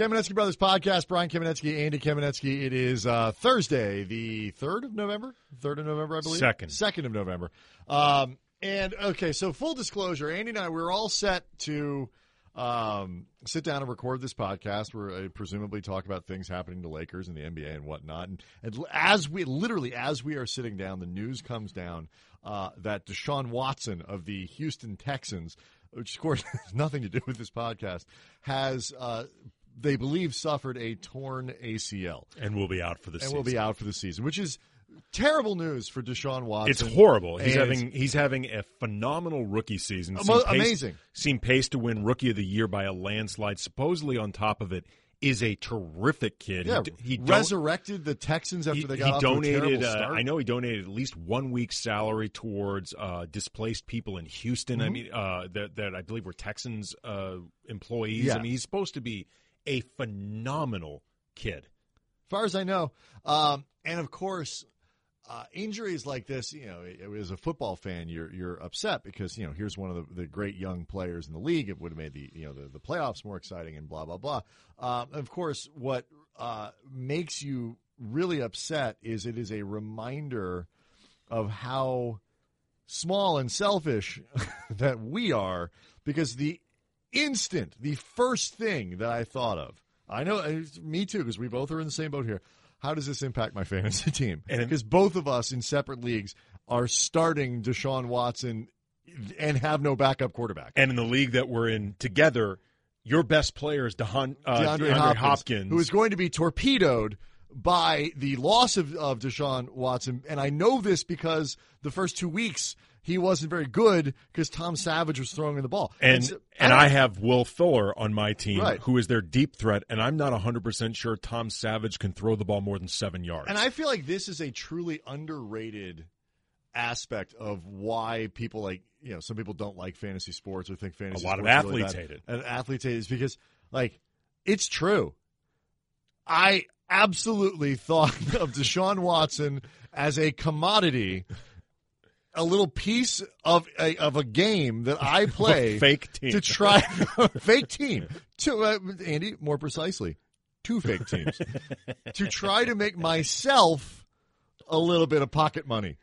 Kamenetsky Brothers podcast. Brian Kamenetsky, Andy Kamenetsky. It is uh, Thursday, the third of November. Third of November, I believe. Second. Second of November. Um, and okay, so full disclosure, Andy and I we are all set to um, sit down and record this podcast. Where I presumably talk about things happening to Lakers and the NBA and whatnot. And, and as we literally as we are sitting down, the news comes down uh, that Deshaun Watson of the Houston Texans, which of course has nothing to do with this podcast, has uh, they believe suffered a torn ACL and will be out for the and season. will be out for the season, which is terrible news for Deshaun Watson. It's horrible. He's And having he's having a phenomenal rookie season. Seemed amazing. Seemed paced to win Rookie of the Year by a landslide. Supposedly, on top of it, is a terrific kid. yeah, he, he resurrected the Texans after he, they he got a donated. Uh. I know he donated at least one week's salary towards uh, displaced people in Houston. I Mm-hmm. mean, uh, that that I believe were Texans uh, employees. Yeah. I mean, he's supposed to be a phenomenal kid. as far as I know. Um, and of course, uh, injuries like this, you know, as a football fan, you're you're upset because you know here's one of the, the great young players in the league. It would have made the you know the, the playoffs more exciting and blah blah blah. Um, of course, what uh, makes you really upset is it is a reminder of how small and selfish that we are because the instant, the first thing that I thought of, I know, me too, because we both are in the same boat here. How does this impact my fantasy team? And- Because both of us in separate leagues are starting Deshaun Watson and have no backup quarterback. And in the league that we're in together, your best player is DeHon, uh, DeAndre, DeAndre Hopkins, Hopkins, who is going to be torpedoed by the loss of, of Deshaun Watson. And I know this because the first two weeks he wasn't very good because Tom Savage was throwing in the ball. and so- and don't- I have Will Fuller on my team, Right. who is their deep threat, and I'm not 100 percent sure Tom Savage can throw the ball more than seven yards. And I feel like this is a truly underrated aspect of why people like you know some people don't like fantasy sports or think fantasy. A lot of really athletes bad. hate it. And athletes hate it is because like it's true. I absolutely thought of Deshaun Watson as a commodity, a little piece of a, of a game that I play fake team. to try fake team. To uh, Andy more precisely two fake teams. To try to make myself a little bit of pocket money.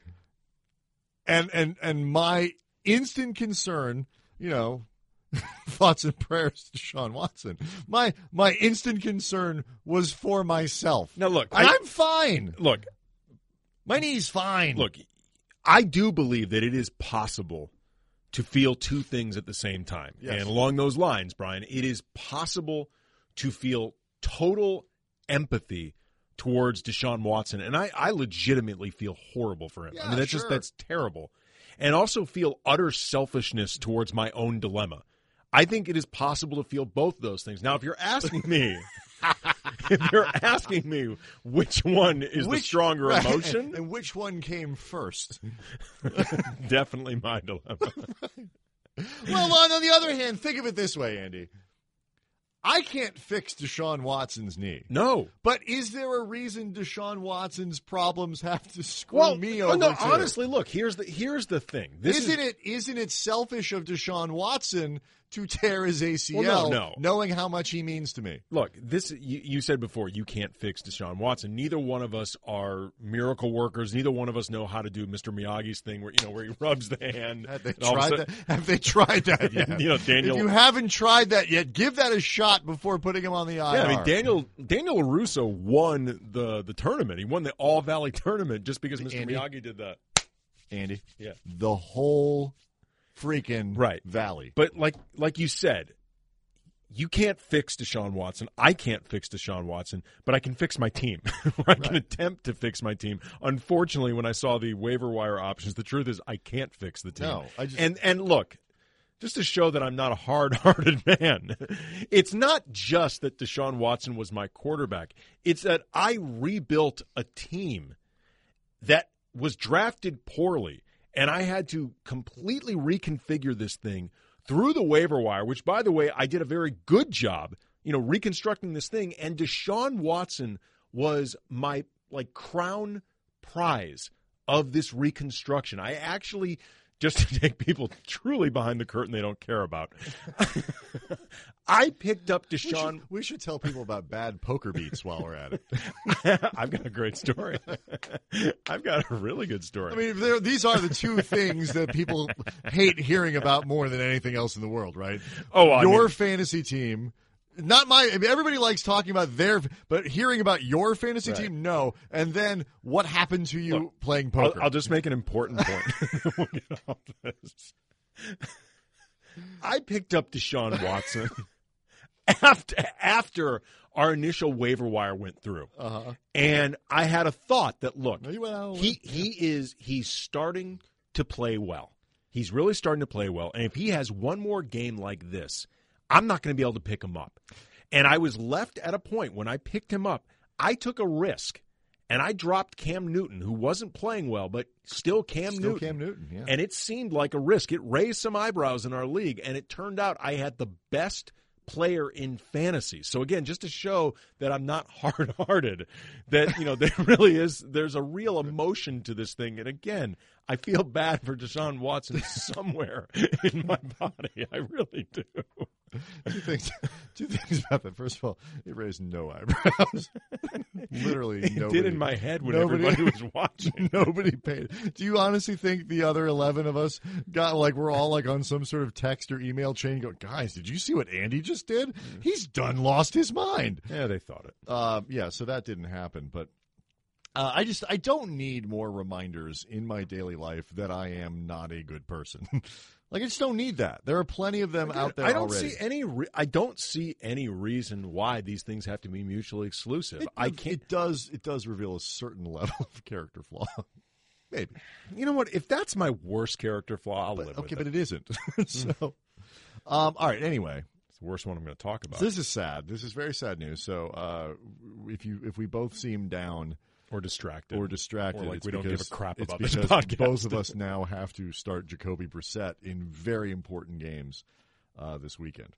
And and and my instant concern you know thoughts and prayers to Sean Watson. My my instant concern was for myself. Now look, and I, I'm fine. Look, my knee's fine. Look. I do believe that it is possible to feel two things at the same time. Yes. And along those lines, Brian, it is possible to feel total empathy towards Deshaun Watson. And I, I legitimately feel horrible for him. I mean, that's sure. just, that's terrible. And also feel utter selfishness towards my own dilemma. I think it is possible to feel both those things. Now, if you're asking me, if you're asking me which one is the stronger right, emotion, and which one came first definitely my dilemma. well, on, the other hand, think of it this way, Andy. I can't fix Deshaun Watson's knee. No. But is there a reason Deshaun Watson's problems have to screw me oh, over? no, honestly, look, here's the here's the thing. This isn't is, it isn't it selfish of Deshaun Watson to tear his ACL, Well, no, no. knowing how much he means to me? Look, this you, you said before you can't fix Deshaun Watson. Neither one of us are miracle workers. Neither one of us know how to do Mr. Miyagi's thing where you know where he rubs the hand. Have they and all of a tried sudden- that? Have they tried that yet? You know, Daniel- If you haven't tried that yet, give that a shot before putting him on the IR. Yeah, I mean Daniel Daniel Russo won the the tournament. He won the All Valley tournament just because Mr. Andy? Miyagi did that. Andy. Yeah. The whole freaking Right. valley. But like like you said, you can't fix Deshaun Watson. I can't fix Deshaun Watson, but I can fix my team. I can attempt to fix my team. Unfortunately, when I saw the waiver wire options, the truth is I can't fix the team. No, I just- and and look, just to show that I'm not a hard-hearted man, it's not just that Deshaun Watson was my quarterback. It's that I rebuilt a team that was drafted poorly, and I had to completely reconfigure this thing through the waiver wire, which, by the way, I did a very good job, you know, reconstructing this thing. And Deshaun Watson was my like crown prize of this reconstruction. I actually just to take people truly behind the curtain they don't care about. I picked up We Deshaun. should, we should tell people about bad poker beats while we're at it. I've got a great story. I've got a really good story. I mean, these are the two things that people hate hearing about more than anything else in the world, right? Oh, I your mean- fantasy team. Not my. I mean, everybody likes talking about their, but hearing about your fantasy Right. team, no. And then what happened to you Look, playing I'll, poker? I'll just make an important point. we'll get off this. I picked up Deshaun Watson after after our initial waiver wire went through, uh-huh. and I had a thought that look, No, he he is he's starting to play well. He's really starting to play well, and if he has one more game like this, I'm not going to be able to pick him up. And I was left at a point when I picked him up, I took a risk, and I dropped Cam Newton, who wasn't playing well, but still Cam Still Newton. Cam Newton. Yeah. And it seemed like a risk. It raised some eyebrows in our league, and it turned out I had the best player in fantasy. So again, just to show that I'm not hard-hearted, that you know there really is there's a real emotion to this thing. And again, I feel bad for Deshaun Watson somewhere in my body. I really do. two things. Two things about that. First of all, it raised no eyebrows. Literally, It nobody, did in my head when nobody- everybody was watching. Nobody paid. Do you honestly think the other eleven of us got like we're all like on some sort of text or email chain? Go, guys, did you see what Andy just did? He's done lost his mind. Yeah, they thought it. Uh, yeah, so that didn't happen, but. Uh, I just I don't need more reminders in my daily life that I am not a good person. like I just don't need that. There are plenty of them out there I don't already. see any. Re- I don't see any reason why these things have to be mutually exclusive. It, I can't. It does. It does reveal a certain level of character flaw. Maybe. You know what? If that's my worst character flaw, I'll But, live okay, with but it. it isn't. so, um, all right. Anyway, It's the worst one I'm going to talk about. so this is sad. This is very sad news. So, uh, if you if we both seem down or distracted. or distracted, Or like it's we don't give a crap about this podcast. Both of us now have to start Jacoby Brissett in very important games uh, this weekend,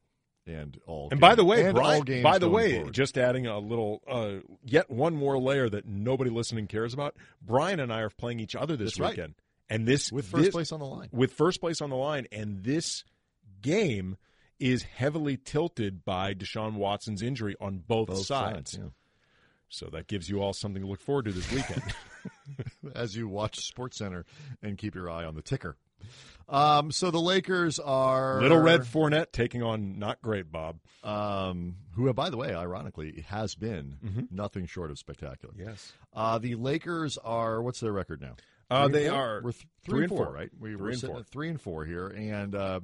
and all. and games- by the way, Brian, by the way, forward. just adding a little, uh, yet one more layer that nobody listening cares about. Brian and I are playing each other this That's right. weekend, and this with first this- place on the line. with first place on the line, and this game is heavily tilted by Deshaun Watson's injury on both, Both sides. sides, yeah. So that gives you all something to look forward to this weekend. as you watch Sports Center and keep your eye on the ticker. Um, so the Lakers are Little Red Fournette taking on not great Bob. um, who, by the way, ironically, has been Mm-hmm. nothing short of spectacular. Yes. Uh, the Lakers are what's their record now? Uh, they four? are we're th- three three and four. right? We, Three we're sitting four. at three and four here, and uh,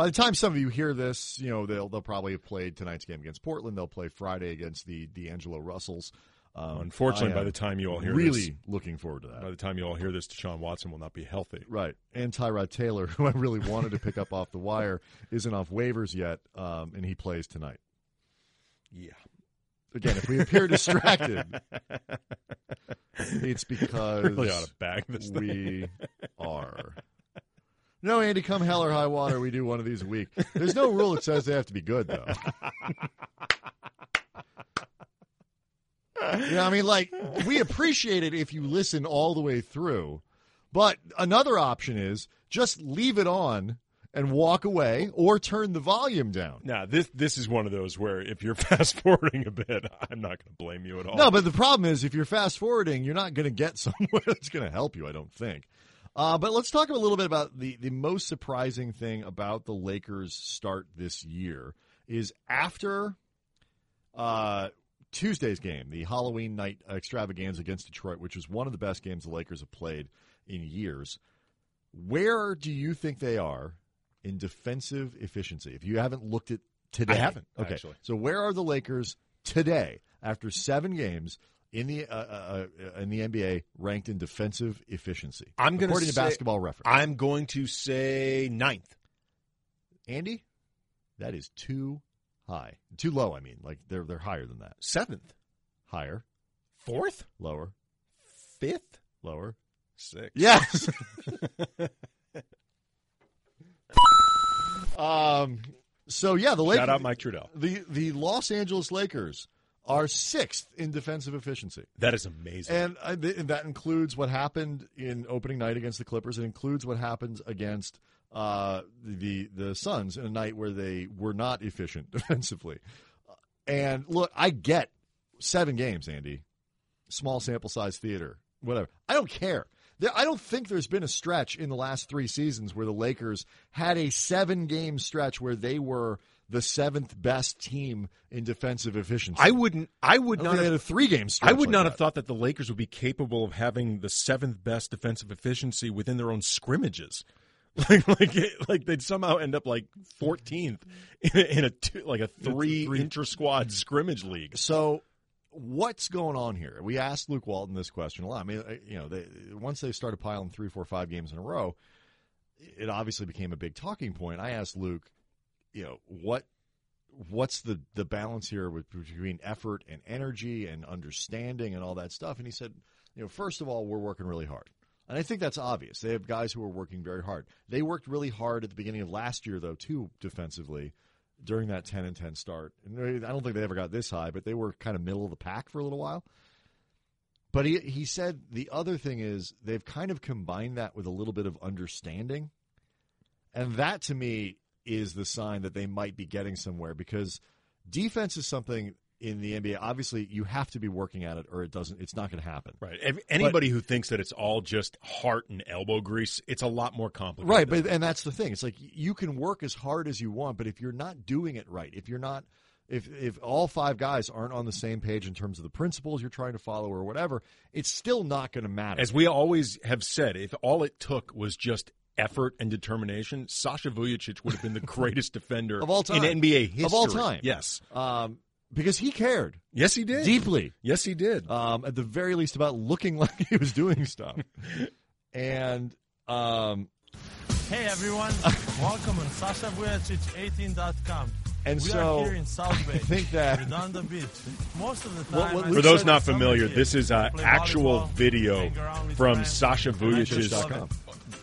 by the time some of you hear this, you know they'll they'll probably have played tonight's game against Portland. They'll play Friday against the D'Angelo Russells. Um, Unfortunately, by the time you all hear really this, looking forward to that. by the time you all hear this, Deshaun Watson will not be healthy. Right. And Tyrod Taylor, who I really wanted to pick up off the wire, isn't off waivers yet, um, and he plays tonight. Yeah. Again, if we appear distracted, it's because really ought to bag this we are. No, Andy, come hell or high water, we do one of these a week. There's no rule that says they have to be good, though. You know, I mean, like, we appreciate it if you listen all the way through. But another option is just leave it on and walk away or turn the volume down. Now, this this is one of those where if you're fast forwarding a bit, I'm not going to blame you at all. No, but the problem is if you're fast forwarding, you're not going to get somewhere that's going to help you, I don't think. Uh, but let's talk a little bit about the, the most surprising thing about the Lakers' start this year is after uh, Tuesday's game, the Halloween night extravaganza against Detroit, which was one of the best games the Lakers have played in years. Where do you think they are in defensive efficiency? If you haven't looked at today, I haven't, Okay, actually. so where are the Lakers today after seven games in the uh, uh, uh, in the NBA ranked in defensive efficiency? I'm according to Basketball Reference. I'm going to say ninth. Andy, that is too high, too low. I mean, like they're they're higher than that. Seventh. Higher, Fourth. lower, Fifth. lower. Sixth. Yes. um. So yeah, the Lakers. Shout out Mike Trudell. the the Los Angeles Lakers are sixth in defensive efficiency. That is amazing. And, uh, th- and that includes what happened in opening night against the Clippers. It includes what happens against uh, the the Suns in a night where they were not efficient defensively. And look, I get seven games, Andy, small sample size theater, whatever. I don't care. There, I don't think there's been a stretch in the last three seasons where the Lakers had a seven game stretch where they were the seventh best team in defensive efficiency. I wouldn't. I would I not have had a three game. I would like not that. have thought that the Lakers would be capable of having the seventh best defensive efficiency within their own scrimmages. Like, like, like they'd somehow end up like 14th in a, in a two, like a three, three- inter squad scrimmage league. So, what's going on here? We asked Luke Walton this question a lot. I mean, uh, you know, they, once they started piling three, four, five games in a row, it obviously became a big talking point. I asked Luke, you know, what what's the the balance here with, between effort and energy and understanding and all that stuff? And he said, you know, first of all, we're working really hard. And I think that's obvious. They have guys who are working very hard. They worked really hard at the beginning of last year, though, too, defensively during that 10 and 10 start. And I don't think they ever got this high, but they were kind of middle of the pack for a little while. But he he said the other thing is they've kind of combined that with a little bit of understanding. And that to me is the sign that they might be getting somewhere because defense is something in the NBA obviously you have to be working at it or it doesn't it's not going to happen. Right. Anybody who thinks that it's all just heart and elbow grease, it's a lot more complicated. Right, but and that's the thing. It's like you can work as hard as you want, but if you're not doing it right, if you're not if if all five guys aren't on the same page in terms of the principles you're trying to follow or whatever, it's still not going to matter. As we always have said, if all it took was just effort and determination, Sasha Vujacic would have been the greatest defender Of all time. in NBA history. Of all time. Yes. um, because he cared Yes, he did. deeply, Yes, he did. um, at the very least, about looking like he was doing stuff. and um, Hey everyone, welcome on SashaVujacic18.com. And we so, are here in South Bay. I think that- Redondo Beach. Most of the time, what I For those not familiar, this is I uh, actual video hang around with from friends, Sasha and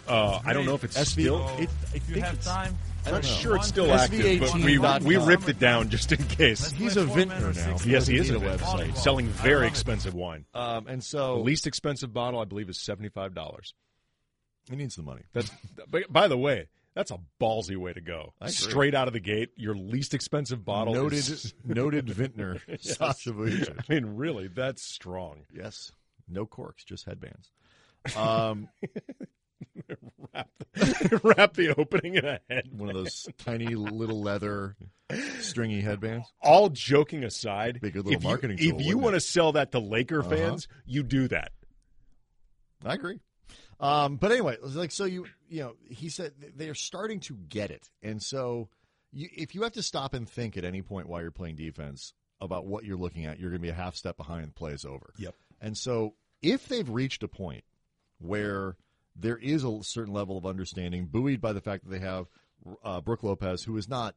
I just Vujacic's. love Church.com. it. Uh, I don't know if it's SV still. It, I If you think have it's- time, I don't sure it's still active, but we, we ripped it down just in case. He's a vintner now. Yes, he is a a vintner. website. selling very expensive wine. Um, and The so least expensive bottle, I believe, is seventy five dollars. he needs the money. That's by- by the way, that's a ballsy way to go. I agree. Straight out of the gate, your least expensive bottle. noted is- noted vintner Sasha Vujacic. I mean, really, that's strong. Yes, no corks, just headbands. Um, wrap, the, wrap the opening in a head. one of those tiny little leather stringy headbands. All joking aside, good little if you- marketing if tool, you want it? to sell that to Laker Uh-huh. fans, you do that. I agree. Um, but anyway, like so you you know he said they are starting to get it, and so you, if you have to stop and think at any point while you're playing defense about what you're looking at, you're going to be a half step behind the play is over. Yep. And so if they've reached a point where there is a certain level of understanding, buoyed by the fact that they have uh, Brooke Lopez, who is not,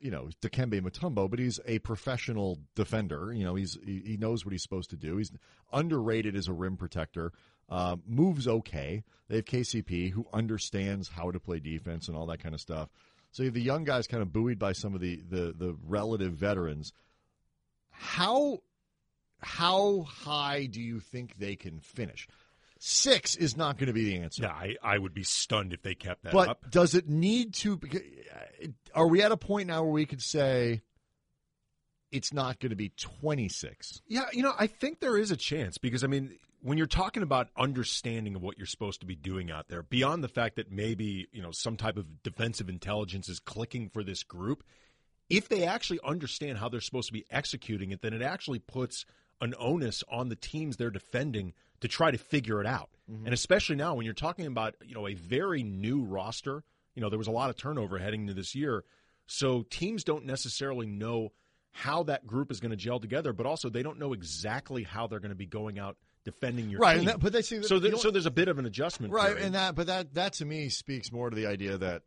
you know, Dikembe Mutombo, but he's a professional defender. You know, he's he, knows what he's supposed to do. He's underrated as a rim protector. Uh, moves okay. They have KCP who understands how to play defense and all that kind of stuff. So the young guys kind of buoyed by some of the the, the relative veterans. How how high do you think they can finish? Six is not going to be the answer. Yeah, I, I would be stunned if they kept that But up. does it need to? Are we at a point now where we could say it's not going to be twenty six? Yeah, you know, I think there is a chance because I mean, when you're talking about understanding of what you're supposed to be doing out there, beyond the fact that maybe, you know, some type of defensive intelligence is clicking for this group, if they actually understand how they're supposed to be executing it, then it actually puts an onus on the teams they're defending to try to figure it out. Mm-hmm. And especially now when you're talking about, you know, a very new roster, you know, there was a lot of turnover heading into this year. So teams don't necessarily know how that group is going to gel together, but also they don't know exactly how they're going to be going out defending your Right, team. that- but they see that- so know so there's a bit of an adjustment, Right, period. and that but that that to me speaks more to the idea that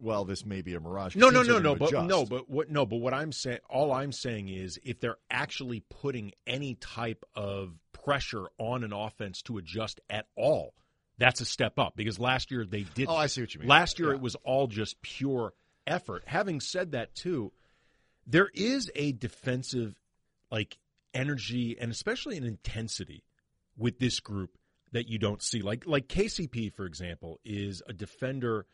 well, this may be a mirage. No, no, no, no, gonna but adjust. no, but what? No, but what I'm saying, all I'm saying is, if they're actually putting any type of pressure on an offense to adjust at all, that's a step up. Because last year they did. Oh, I see what you mean. Last year Yeah. it was all just pure effort. Having said that, too, there is a defensive like energy and especially an intensity with this group that you don't see. Like like KCP, for example, is a defender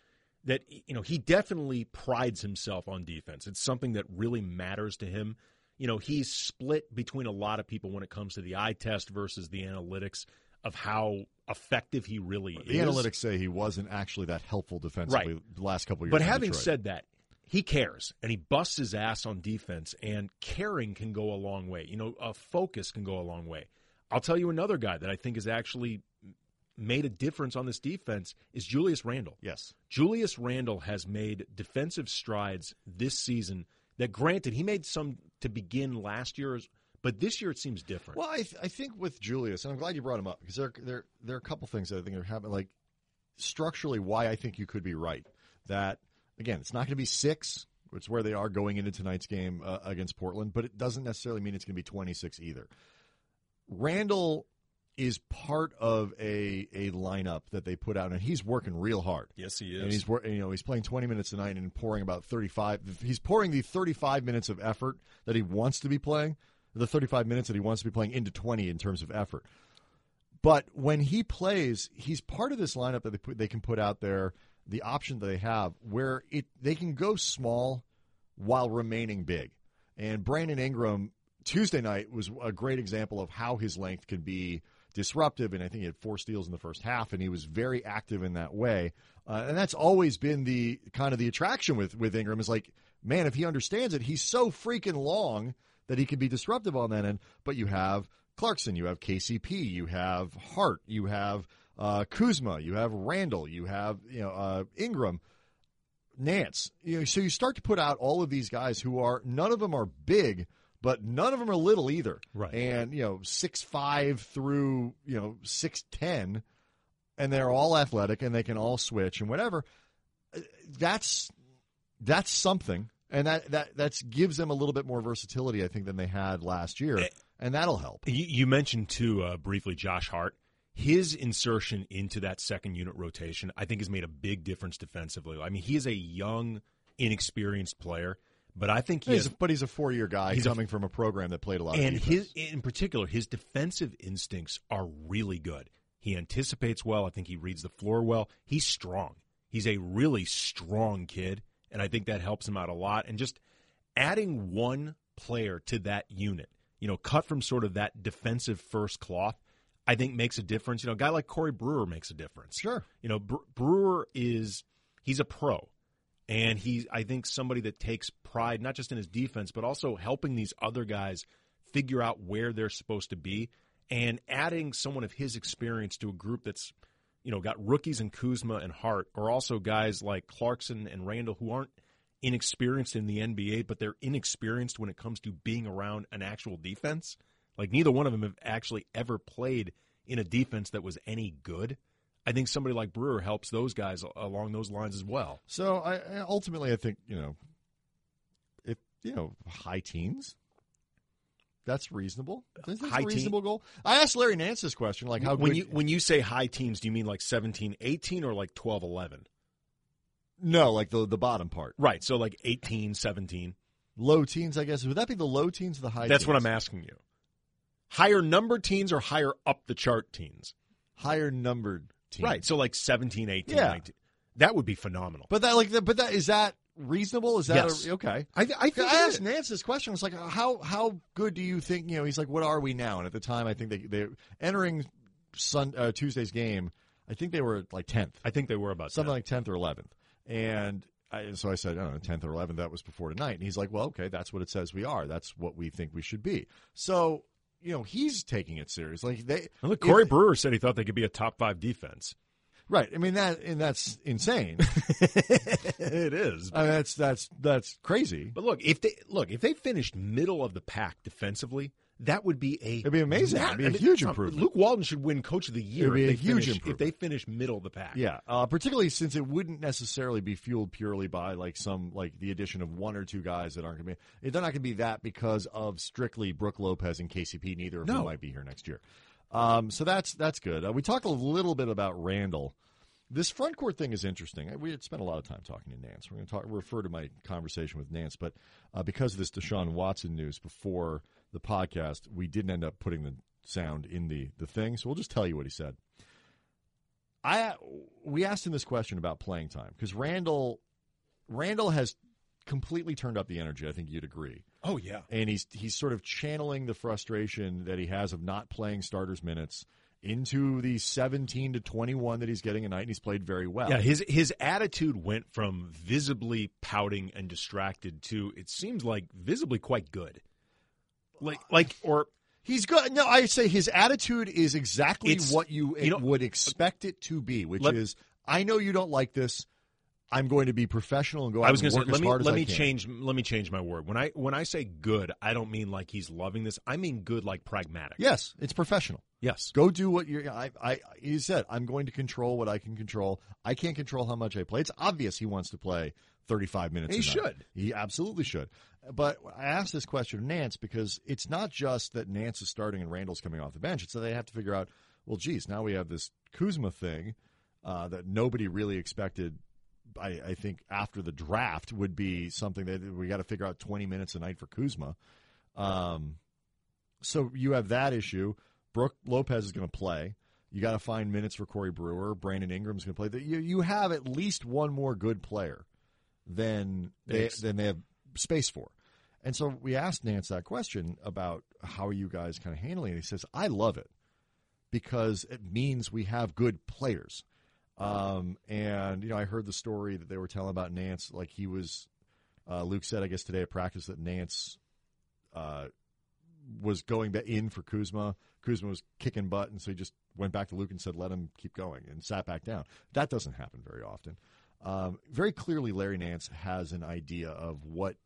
that you know he definitely prides himself on defense. It's something that really matters to him. You know, he's split between a lot of people when it comes to the eye test versus the analytics of how effective he really The is. analytics say he wasn't actually that helpful defensively Right. the last couple of years. But having Detroit. said that, he cares and he busts his ass on defense, and caring can go a long way. You know, a focus can go a long way. I'll tell you another guy that I think is actually made a difference on this defense is Julius Randle. yes, Julius Randle has made defensive strides this season that, granted, he made some to begin last year, but this year it seems different. Well, I, th- I think with Julius, and I'm glad you brought him up because there, there, there are a couple things that I think are happening. Like structurally, why I think you could be right. That again, it's not going to be six. It's where they are going into tonight's game uh, against Portland, but it doesn't necessarily mean it's going to be 26 either. Randle is part of a a lineup that they put out, and he's working real hard. yes, he is. And he's you know he's playing 20 minutes a night and pouring about 35. He's pouring the 35 minutes of effort that he wants to be playing, the 35 minutes that he wants to be playing into 20 in terms of effort. But when he plays, he's part of this lineup that they put, they can put out there, the option that they have where it they can go small while remaining big. And Brandon Ingram Tuesday night was a great example of how his length can be disruptive. And I think he had four steals in the first half, and he was very active in that way. Uh, and that's always been the kind of the attraction with with Ingram is like, man, if he understands it, he's so freaking long that he can be disruptive on that end. But you have Clarkson, you have KCP, you have Hart, you have uh, Kuzma, you have Randle, you have you know uh, Ingram. Nance. You know, so you start to put out all of these guys who are none of them are big, but none of them are little either. Right. And you know, six five through you know six ten, and they're all athletic and they can all switch and whatever. Uh, That's that's something, and that that that's gives them a little bit more versatility, I think, than they had last year, and that'll help. You, you mentioned too uh, briefly Josh Hart. His insertion into that second unit rotation, I think, has made a big difference defensively. I mean, he is a young, inexperienced player, but I think he He's has, a, but he's a four year guy He's a- coming from a program that played a lot. and of his in particular, his defensive instincts are really good. He anticipates well. I think he reads the floor well. He's strong. He's a really strong kid, and I think that helps him out a lot. And just adding one player to that unit, you know, cut from sort of that defensive first cloth, I think makes a difference. You know, a guy like Corey Brewer makes a difference. Sure. You know, Brewer is he's a pro, and he's I think somebody that takes pride not just in his defense but also helping these other guys figure out where they're supposed to be and adding someone of his experience to a group that's you know got rookies and Kuzma and Hart or also guys like Clarkson and Randle who aren't inexperienced in the NBA but they're inexperienced when it comes to being around an actual defense. Like neither one of them have actually ever played in a defense that was any good. I think somebody like Brewer helps those guys along those lines as well. So I ultimately, I think you know, if you know, high teens, that's reasonable. That's High a teen- reasonable goal. I asked Larry Nance this question, like how when good- you when you say high teens, do you mean like 17, 18 or like 12, 11? no, like the the bottom part, Right, so like 18, 17. low teens, I guess. Would that be the low teens or the high? That's what? I'm asking you. Higher number teens or higher up the chart teens? Higher numbered Right, so like 17, 18, Yeah. 19. That would be phenomenal. But that like, but that is that reasonable? Is that Yes. a, okay? I, I think I asked is. Nance this question. I was like, how how good do you think? You know, he's like, what are we now? And at the time, I think they they entering Sun uh, Tuesday's game. I think they were like tenth. I think they were about something like tenth or eleventh. And I, so I said, I don't know, tenth or eleventh. That was before tonight. And he's like, well, okay, that's what it says we are. That's what we think we should be. So you know, he's taking it serious. Like they, And look, Corey if- Brewer said he thought they could be a top five defense. right? I mean that, and that's insane. it is. I mean, that's that's that's crazy. But look, if they look, if they finished middle of the pack defensively, that would be a It'd be amazing. ma- It'd be a I mean, huge uh, improvement. Luke Walton should win Coach of the Year. It'd be if a they huge finish, improvement. if they finish middle of the pack. Yeah, uh, particularly since it wouldn't necessarily be fueled purely by like some like the addition of one or two guys that aren't going to be. They're not going to be that because of strictly Brooke Lopez and KCP. Neither of them might be here next year. Um, so that's that's good. Uh, we talked a little bit about Randle. This front court thing is interesting. We had spent a lot of time talking to Nance. We're going to talk refer to my conversation with Nance, but uh, because of this Deshaun Watson news before the podcast, we didn't end up putting the sound in the the thing, so we'll just tell you what he said. I we asked him this question about playing time because Randle Randle has completely turned up the energy. I think you'd agree, Oh yeah. and he's he's sort of channeling the frustration that he has of not playing starters minutes into the 17 to 21 that he's getting a night, and he's played very well. Yeah, his his attitude went from visibly pouting and distracted to it seems like visibly quite good. Like like or He's good. No, I say his attitude is exactly It's- what you, you know- would expect it to be, which Let- is I know you don't like this. I'm going to be professional and go out I was going to say let me let me change let me change my word. When I when I say good, I don't mean like he's loving this. I mean good like pragmatic. Yes, it's professional. Yes. Go do what you're. I, I, he said, I'm going to control what I can control. I can't control how much I play. It's obvious he wants to play 35 minutes. He a night. should. He absolutely should. But I asked this question of Nance because it's not just that Nance is starting and Randle's coming off the bench. It's that they have to figure out, well, geez, now we have this Kuzma thing uh, that nobody really expected. I, I think after the draft would be something that we got to figure out 20 minutes a night for Kuzma. Um, so you have that issue. Brooke Lopez is going to play. You got to find minutes for Corey Brewer. Brandon Ingram's going to play. You you have at least one more good player than they Thanks. than they have space for. And so we asked Nance that question about how are you guys kind of handling it. He says, "I love it because it means we have good players." Um, and you know, I heard the story that they were telling about Nance. Like he was, uh, Luke said, I guess today at practice that Nance uh, was going in for Kuzma. Kuzma was kicking butt, and so he just went back to Luke and said, "Let him keep going," and sat back down. That doesn't happen very often. Um, very clearly, Larry Nance has an idea of what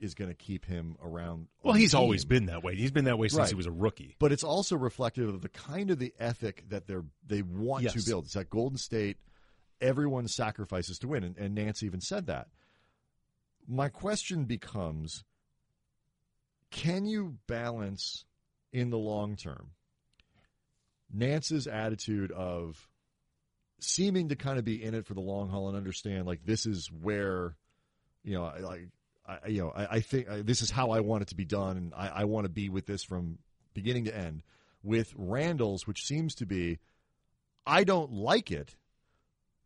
is going to keep him around. Well, he's always been that way. He's been that way since Right. he was a rookie. but it's also reflective of the kind of the ethic that they're they want Yes. to build. It's at Golden State, everyone sacrifices to win, and, and Nance even said that. My question becomes: Can you balance in the long term Nance's attitude of seeming to kind of be in it for the long haul and understand like this is where you know I- like I you know I, I think I, this is how I want it to be done and I, I want to be with this from beginning to end with Randle's which seems to be I don't like it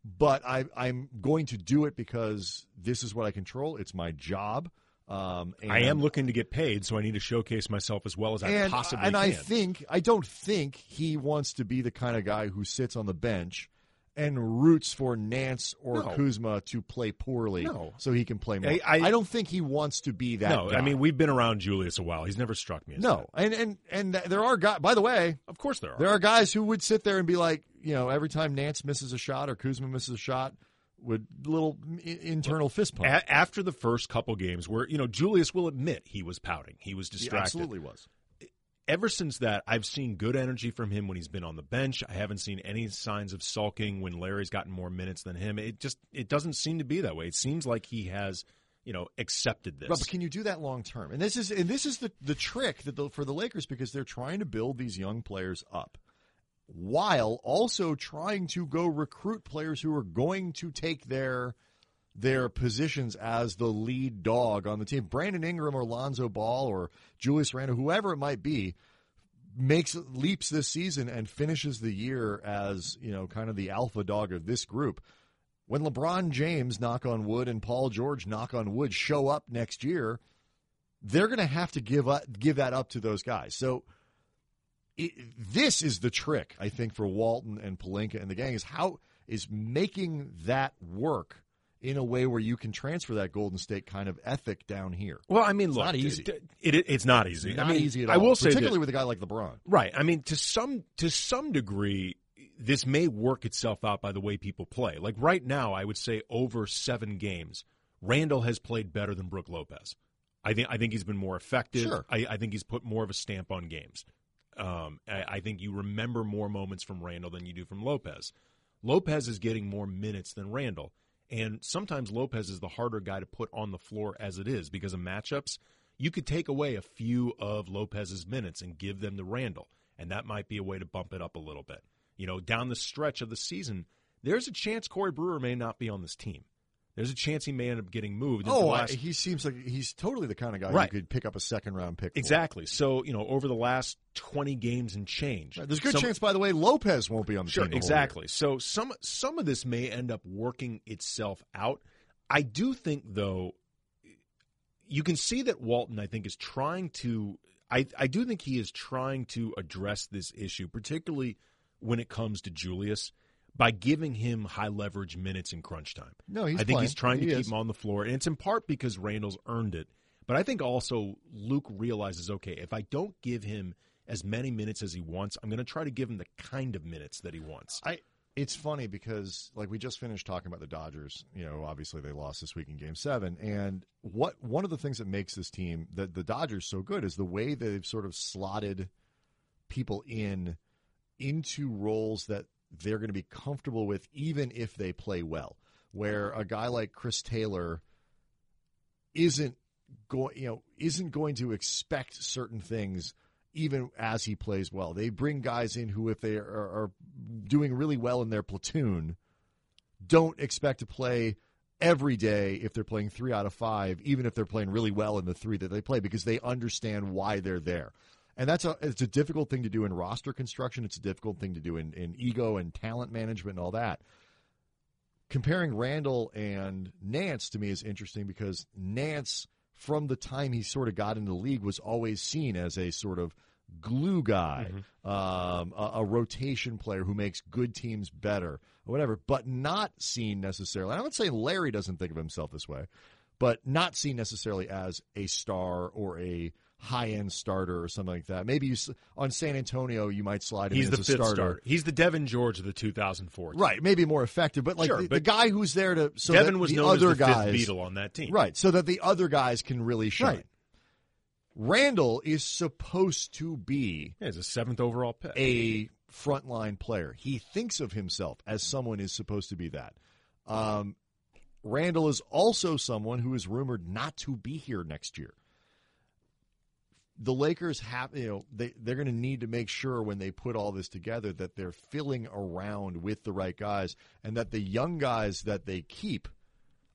but I, I'm going to do it because this is what I control it's my job um, and I am looking to get paid, so I need to showcase myself as well as I and, possibly and can. I think I don't think he wants to be the kind of guy who sits on the bench and roots for Nance or No. Kuzma to play poorly No. so he can play more. I- I- don't think he wants to be that. no, guy. I mean we've been around Julius a while. He's never struck me as no, and and and there are guys. By the way. Of course there are. there are guys who would sit there and be like, you know, every time Nance misses a shot or Kuzma misses a shot, would little internal fist pump. A- after the first couple games, where you know Julius will admit he was pouting, he was He distracted. absolutely was. Ever since that, I've seen good energy from him when he's been on the bench. I haven't seen any signs of sulking when Larry's gotten more minutes than him. It just it doesn't seem to be that way. It seems like he has you know accepted this. Right, but can you do that long term? And this is and this is the the trick that the, for the Lakers because they're trying to build these young players up while also trying to go recruit players who are going to take their their positions as the lead dog on the team. Brandon Ingram or Lonzo Ball or Julius Randle, whoever it might be, makes leaps this season and finishes the year as, you know, kind of the alpha dog of this group. When LeBron James, knock on wood, and Paul George, knock on wood, show up next year, they're going to have to give up, give that up to those guys. So it, this is the trick, I think, for Walton and Pelinka and the gang is how is making that work in a way where you can transfer that Golden State kind of ethic down here. well, I mean, It's look, not easy. It, it, it's not easy. Not I mean, easy at all. I will say particularly that, with a guy like LeBron. right. I mean, to some to some degree, this may work itself out by the way people play. Like right now, I would say over seven games, Randle has played better than Brooke Lopez. I think I think he's been more effective. Sure. I, I think he's put more of a stamp on games. Um, I, I think you remember more moments from Randle than you do from Lopez. Lopez is getting more minutes than Randle, and sometimes Lopez is the harder guy to put on the floor as it is because of matchups. You could take away a few of Lopez's minutes and give them to Randle, and that might be a way to bump it up a little bit. You know, down the stretch of the season, there's a chance Corey Brewer may not be on this team. There's a chance he may end up getting moved. Oh, the I, he seems like he's totally the kind of guy Right. who could pick up a second round pick. for. exactly. So you know, over the last 20 games and change, Right, There's a good some- chance, by the way, Lopez won't be on the Sure, team. exactly. So some some of this may end up working itself out. I do think though you can see that Walton I think is trying to I I do think he is trying to address this issue particularly when it comes to Julius by giving him high leverage minutes in crunch time. No, he's I think playing. he's trying to He keep is. him on the floor and it's in part because Randle's earned it. But I think also Luke realizes okay, if I don't give him as many minutes as he wants, I'm going to try to give him the kind of minutes that he wants. I it's funny because like we just finished talking about the Dodgers. You know, obviously they lost this week in Game Seven, and what one of the things that makes this team that the Dodgers so good is the way they've sort of slotted people in into roles that they're going to be comfortable with, even if they play well. Where mm-hmm. a guy like Chris Taylor isn't going, you know, isn't going to expect certain things even as he plays well. They bring guys in who, if they are, are doing really well in their platoon, don't expect to play every day if they're playing three out of five, even if they're playing really well in the three that they play, because they understand why they're there. And that's a it's a difficult thing to do in roster construction. It's a difficult thing to do in, in ego and talent management and all that. Comparing Randle and Nance to me is interesting because Nance, from the time he sort of got into the league, was always seen as a sort of glue guy, um, a, a rotation player who makes good teams better or whatever, but not seen necessarily. I would say Larry doesn't think of himself this way, but not seen necessarily as a star or a high end starter or something like that. Maybe you, on San Antonio, you might slide him He's in the as fifth starter. starter. He's the Devean George of the 2004. team. Right, maybe more effective, but like Sure, the, the guy who's there to so Devean was the known other as the guys, fifth Beatle on that team. right? So that the other guys can really shine. Right. Randle is supposed to be Yeah, he's a seventh overall pick. a frontline player. He thinks of himself as someone is supposed to be that. Um, Randle is also someone who is rumored not to be here next year. The Lakers have, you know, they they're going to need to make sure when they put all this together that they're filling around with the right guys, and that the young guys that they keep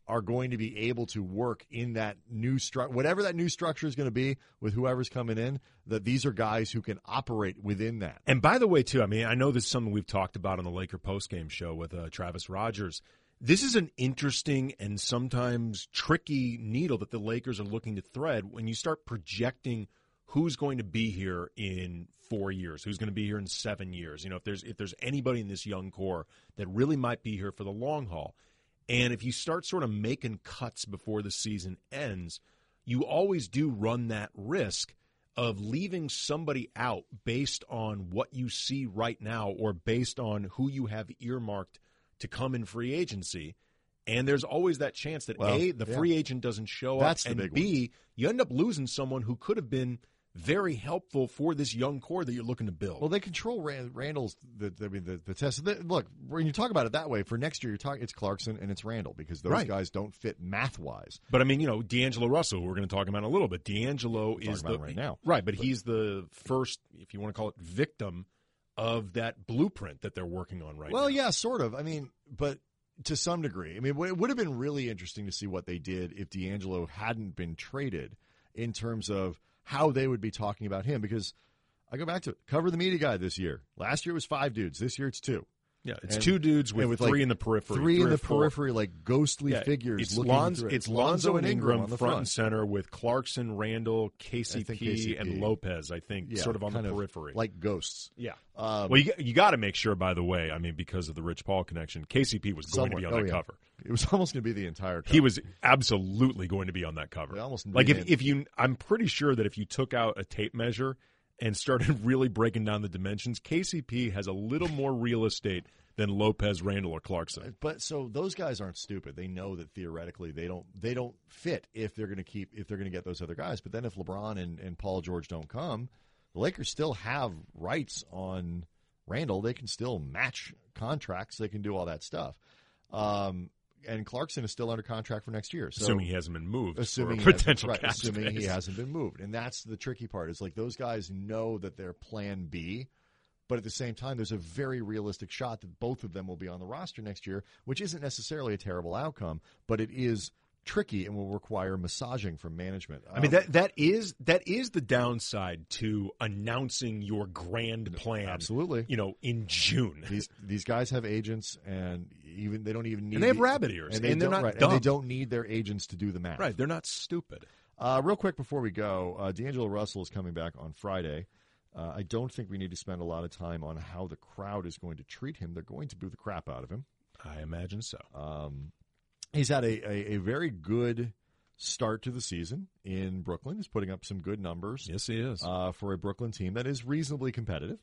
are going to be able to work in that new structure, whatever that new structure is going to be with whoever's coming in. That these are guys who can operate within that. And by the way, too, I mean, I know this is something we've talked about on the Laker postgame show with uh, Travis Rogers. This is an interesting and sometimes tricky needle that the Lakers are looking to thread when you start projecting who's going to be here in four years, who's going to be here in seven years. You know, if there's if there's anybody in this young core that really might be here for the long haul, and if you start sort of making cuts before the season ends, you always do run that risk of leaving somebody out based on what you see right now or based on who you have earmarked to come in free agency. And there's always that chance that Well, A, the yeah. free agent doesn't show That's up, and B, you end up losing someone who could have been very helpful for this young core that you're looking to build. Well, they control Rand, Randle's. The, I mean, the, the test. The, look, when you talk about it that way, for next year, you're talking it's Clarkson and it's Randall because those Right. guys don't fit math wise. But I mean, you know, D'Angelo Russell, who we're going to talk about in a little bit. D'Angelo is the right now. right, but, he's the first, if you want to call it, victim of that blueprint that they're working on right well, now. Well, yeah, sort of. I mean, but to some degree. I mean, it would have been really interesting to see what they did if D'Angelo hadn't been traded in terms of how they would be talking about him because. I go back to it. Cover the media guy this year. Last year was five dudes. This year it's two. Yeah, it's And- two dudes with, with, three like, in the periphery. Three, in the periphery, like ghostly Yeah, figures. It's, looking Lonzo, through it. it's Lonzo and Ingram, the front front. and center with Clarkson, Randle, KCP, KCP. and Lopez. I think Yeah, sort of on the of periphery. like ghosts. yeah. Um, well, you, you got to make sure, by the way. I mean, because of the Rich Paul connection, KCP was going to be on somewhere- that oh, yeah. cover. It was almost going to be the entire. Cover. He was absolutely going to be on that cover. They almost like if, if you, I'm pretty sure that if you took out a tape measure and started really breaking down the dimensions, KCP has a little more real estate than Lopez, Randle, or Clarkson. But so those guys aren't stupid. They know that theoretically they don't they don't fit if they're going to keep if they're going to get those other guys. But then if LeBron and, and Paul George don't come, the Lakers still have rights on Randle. They can still match contracts. They can do all that stuff. Um, and Clarkson is still under contract for next year. So assuming he hasn't been moved assuming for he a potential right, assuming he hasn't been moved, and that's the tricky part. Is like those guys know that their plan B But at the same time, there's a very realistic shot that both of them will be on the roster next year, which isn't necessarily a terrible outcome, but it is tricky and will require massaging from management. I mean that that is that is the downside to announcing your grand plan. Absolutely. You know, in June. these these guys have agents, and even they don't even need. And they have the- rabbit ears, and, they and they're don't- not right, and they don't need their agents to do the math. Right, they're not stupid. Uh, real quick before we go, uh, D'Angelo Russell is coming back on Friday. Uh, I don't think we need to spend a lot of time on how the crowd is going to treat him. They're going to boo the crap out of him. I imagine so. Um, he's had a, a, a very good start to the season in Brooklyn. He's putting up some good numbers Yes, he is. uh, for a Brooklyn team that is reasonably competitive.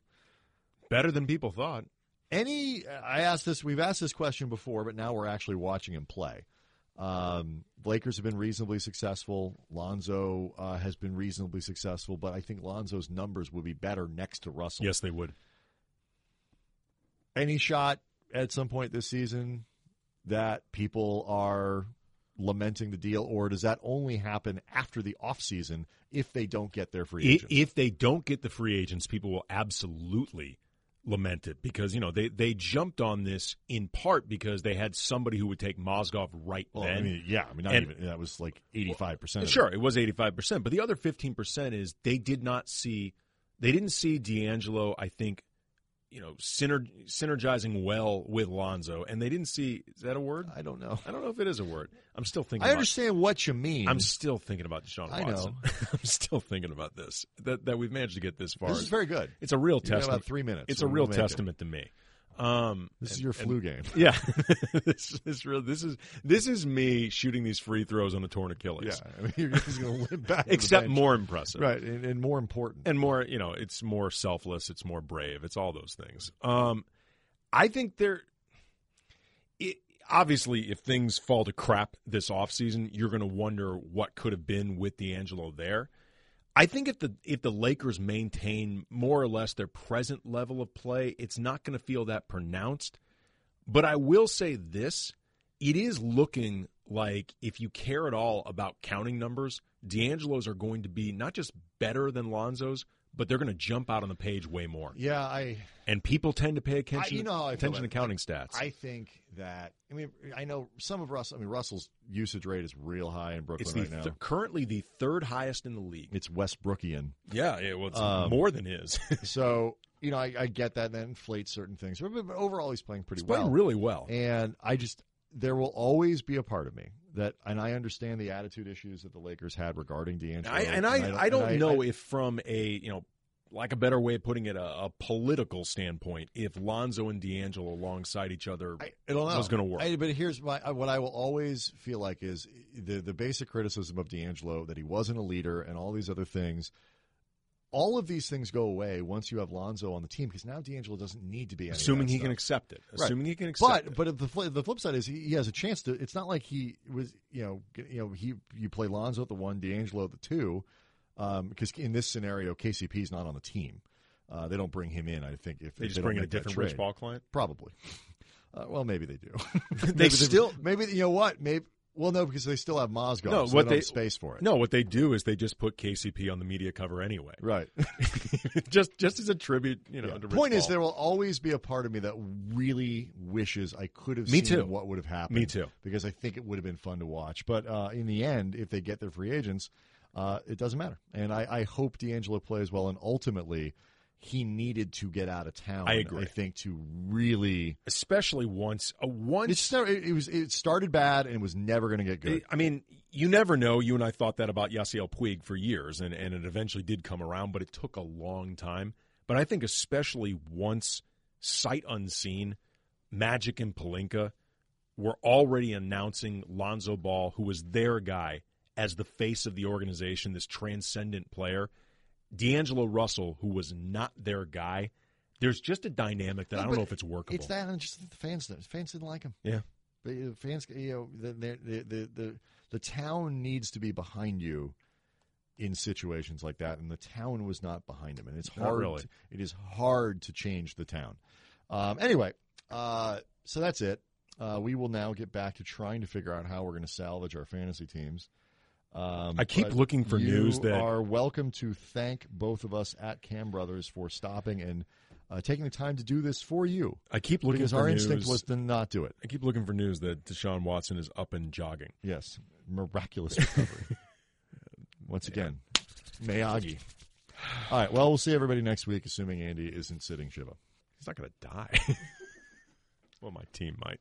Better than people thought. Any, I asked this, we've asked this question before, but now we're actually watching him play. Um, Lakers have been reasonably successful. Lonzo uh, has been reasonably successful, but I think Lonzo's numbers would be better next to Russell. Yes, they would. Any shot at some point this season that people are lamenting the deal, or does that only happen after the offseason if they don't get their free agents? If they don't get the free agents, people will absolutely lament it because you know they they jumped on this in part because they had somebody who would take Mozgov right well, then. I mean, yeah, I mean, not And- even that was like eighty-five percent. Sure, it was 85%, but the other 15% is they did not see they didn't see D'Angelo, I think, you know, syner- synergizing well with Lonzo and they didn't see is that a word? I don't know. I don't know if it is a word. I'm still thinking I about understand what you mean. I'm still thinking about Deshaun I know. Watson. I'm still thinking about this. That that we've managed to get this far. this is very good. it's a real You got testament. about three minutes. It's a real we'll make it. testament to me. Um, This is and- your and- flu game. Yeah, this is real. This is this is me shooting these free throws on a torn Yeah, Achilles. I mean, you're just going to limp back. Except more impressive, right, and, and more important. and more. You know, it's more selfless. It's more brave. It's all those things. Um, I think there. It, obviously, if things fall to crap this offseason, you're going to wonder what could have been with D'Angelo there. I think if the if the Lakers maintain more or less their present level of play, it's not going to feel that pronounced. But I will say this: it is looking like if you care at all about counting numbers, D'Angelo's are going to be not just better than Lonzo's, but they're going to jump out on the page way more. yeah, I And people tend to pay attention. you know I attention to counting stats. I think that I mean I know some of Russell. I mean Russell's usage rate is real high in Brooklyn it's right now. th- currently the third highest in the league. it's Westbrookian. Yeah, it was Um, more than his. So you know I, I get that. and That inflates certain things. But but overall, he's playing pretty well. Playing well. really well. And I just there will always be a part of me that, and I understand the attitude issues that the Lakers had regarding D'Angelo. I, and I, I, don't and know I- if from a you know like a better way of putting it, a, a political standpoint, if Lonzo and D'Angelo alongside each other I, I was going to work. I, but here's my what I will always feel like is the the basic criticism of D'Angelo that he wasn't a leader and all these other things. All of these things go away once you have Lonzo on the team because now D'Angelo doesn't need to be. Assuming he can accept it. Right. Assuming he can accept But it. but the flip, the flip side is he, he has a chance to. It's not like he was you know you know he you play Lonzo at the one, D'Angelo at the two, because in this scenario KCP is not on the team. Uh, they don't bring him in. I think if they if just don't bring in a different. Rich Paul client. Probably. Uh, well, maybe they do. They still- maybe you know what maybe. Well, no, because they still have Mozgov. No, so what they they- space for it. No, what they do is they just put KCP on the media cover anyway, Right. just just as a tribute. You know, Yeah. The point is, there will always be a part of me that really wishes I could have Me seen too. what would have happened. Me too. Because I think it would have been fun to watch. But uh, in the end, if they get their free agents, uh, it doesn't matter. And I, I hope D'Angelo plays well. And ultimately, he needed to get out of town. I agree. I think to really. especially once a once It's just it, it was. It started bad and it was never going to get good. I mean, you never know. You and I thought that about Yasiel Puig for years, and, and it eventually did come around, but it took a long time. But I think especially once sight unseen, Magic and Pelinka were already announcing Lonzo Ball, who was their guy, as the face of the organization, this transcendent player. D'Angelo Russell, who was not their guy, there's just a dynamic that No, I don't know if it's workable. It's that, and just the fans. The fans didn't like him. Yeah. But, uh, fans, you know, the the, the the the the town needs to be behind you in situations like that, and the town was not behind him, and it's hard. really. to- it is hard to change the town. Um, anyway, uh, so that's it. Uh, we will now get back to trying to figure out how we're going to salvage our fantasy teams. Um, I keep looking for news that- are welcome to thank both of us at Cam Brothers for stopping and uh, taking the time to do this for you I keep looking because for our news. instinct was to not do it. I keep looking for news that Deshaun Watson is up and jogging. Yes, miraculous recovery. Once again, Miyagi. All right. Well, we'll see everybody next week, assuming Andy isn't sitting Shiva. He's not going to die. well, my team might.